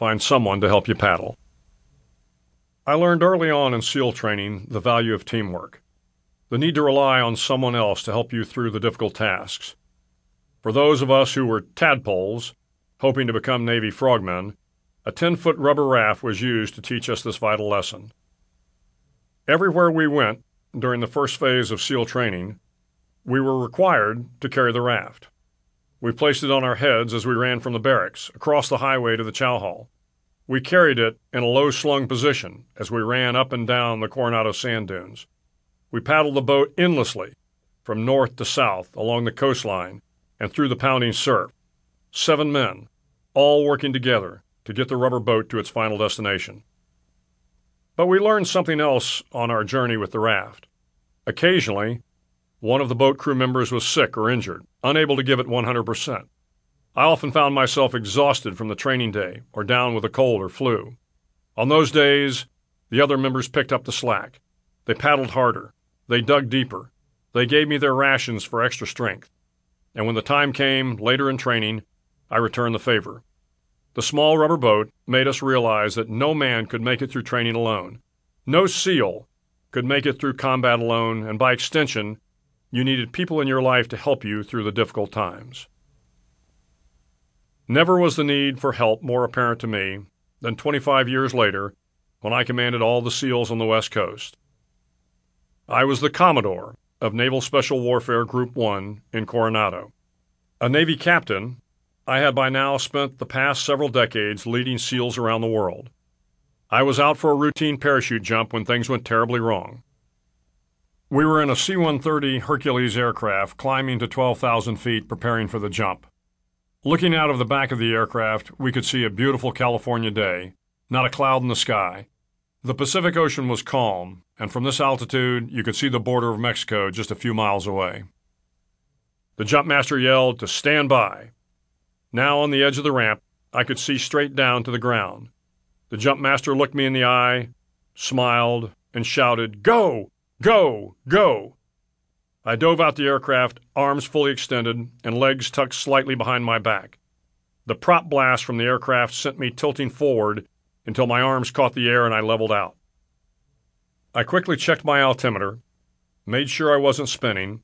find someone to help you paddle. I learned early on in SEAL training the value of teamwork, the need to rely on someone else to help you through the difficult tasks. For those of us who were tadpoles, hoping to become Navy frogmen, a 10 foot rubber raft was used to teach us this vital lesson. Everywhere we went during the first phase of SEAL training, we were required to carry the raft. We placed it on our heads as we ran from the barracks, across the highway to the chow hall. We carried it in a low slung position as we ran up and down the Coronado sand dunes. We paddled the boat endlessly, from north to south, along the coastline, and through the pounding surf. Seven men, all working together to get the rubber boat to its final destination. But we learned something else on our journey with the raft. Occasionally, one of the boat crew members was sick or injured, unable to give it 100%. I often found myself exhausted from the training day or down with a cold or flu. On those days, the other members picked up the slack. They paddled harder. They dug deeper. They gave me their rations for extra strength. And when the time came, later in training, I returned the favor. The small rubber boat made us realize that no man could make it through training alone. No SEAL could make it through combat alone, and by extension, you needed people in your life to help you through the difficult times. Never was the need for help more apparent to me than 25 years later when I commanded all the SEALs on the West Coast. I was the Commodore of Naval Special Warfare Group 1 in Coronado. A Navy captain, I had by now spent the past several decades leading SEALs around the world. I was out for a routine parachute jump when things went terribly wrong. We were in a C 130 Hercules aircraft climbing to 12,000 feet preparing for the jump. Looking out of the back of the aircraft, we could see a beautiful California day, not a cloud in the sky. The Pacific Ocean was calm, and from this altitude, you could see the border of Mexico just a few miles away. The jumpmaster yelled to stand by. Now on the edge of the ramp, I could see straight down to the ground. The jumpmaster looked me in the eye, smiled, and shouted, Go! Go! Go! I dove out the aircraft, arms fully extended and legs tucked slightly behind my back. The prop blast from the aircraft sent me tilting forward until my arms caught the air and I leveled out. I quickly checked my altimeter, made sure I wasn't spinning,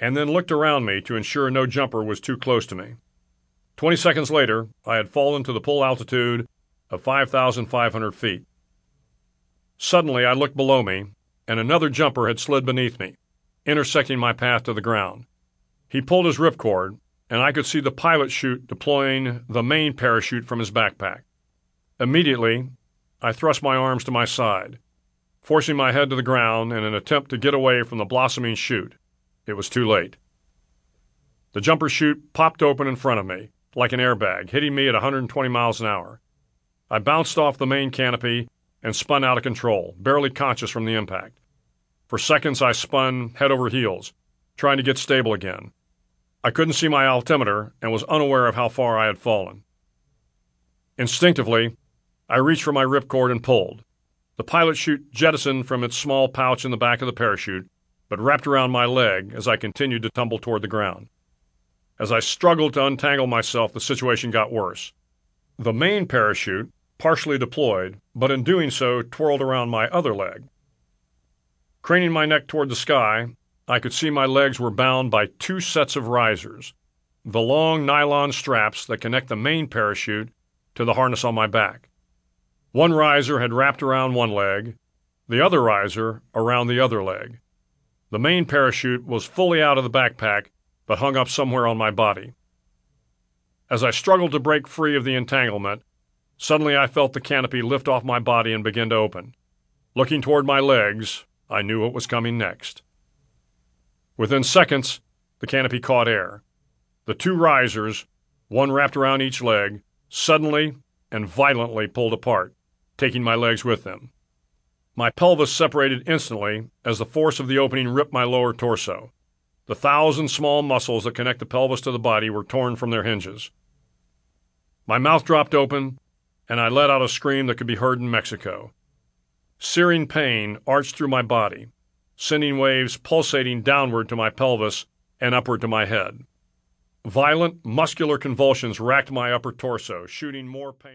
and then looked around me to ensure no jumper was too close to me. Twenty seconds later, I had fallen to the pull altitude of 5,500 feet. Suddenly, I looked below me, and another jumper had slid beneath me intersecting my path to the ground. He pulled his ripcord, and I could see the pilot chute deploying the main parachute from his backpack. Immediately, I thrust my arms to my side, forcing my head to the ground in an attempt to get away from the blossoming chute. It was too late. The jumper chute popped open in front of me, like an airbag, hitting me at 120 miles an hour. I bounced off the main canopy and spun out of control, barely conscious from the impact. For seconds, I spun head over heels, trying to get stable again. I couldn't see my altimeter and was unaware of how far I had fallen. Instinctively, I reached for my ripcord and pulled. The pilot chute jettisoned from its small pouch in the back of the parachute, but wrapped around my leg as I continued to tumble toward the ground. As I struggled to untangle myself, the situation got worse. The main parachute, partially deployed, but in doing so twirled around my other leg. Craning my neck toward the sky, I could see my legs were bound by two sets of risers, the long nylon straps that connect the main parachute to the harness on my back. One riser had wrapped around one leg, the other riser around the other leg. The main parachute was fully out of the backpack, but hung up somewhere on my body. As I struggled to break free of the entanglement, suddenly I felt the canopy lift off my body and begin to open. Looking toward my legs, I knew what was coming next. Within seconds, the canopy caught air. The two risers, one wrapped around each leg, suddenly and violently pulled apart, taking my legs with them. My pelvis separated instantly as the force of the opening ripped my lower torso. The thousand small muscles that connect the pelvis to the body were torn from their hinges. My mouth dropped open, and I let out a scream that could be heard in Mexico. Searing pain arched through my body, sending waves pulsating downward to my pelvis and upward to my head. Violent, muscular convulsions racked my upper torso, shooting more pain.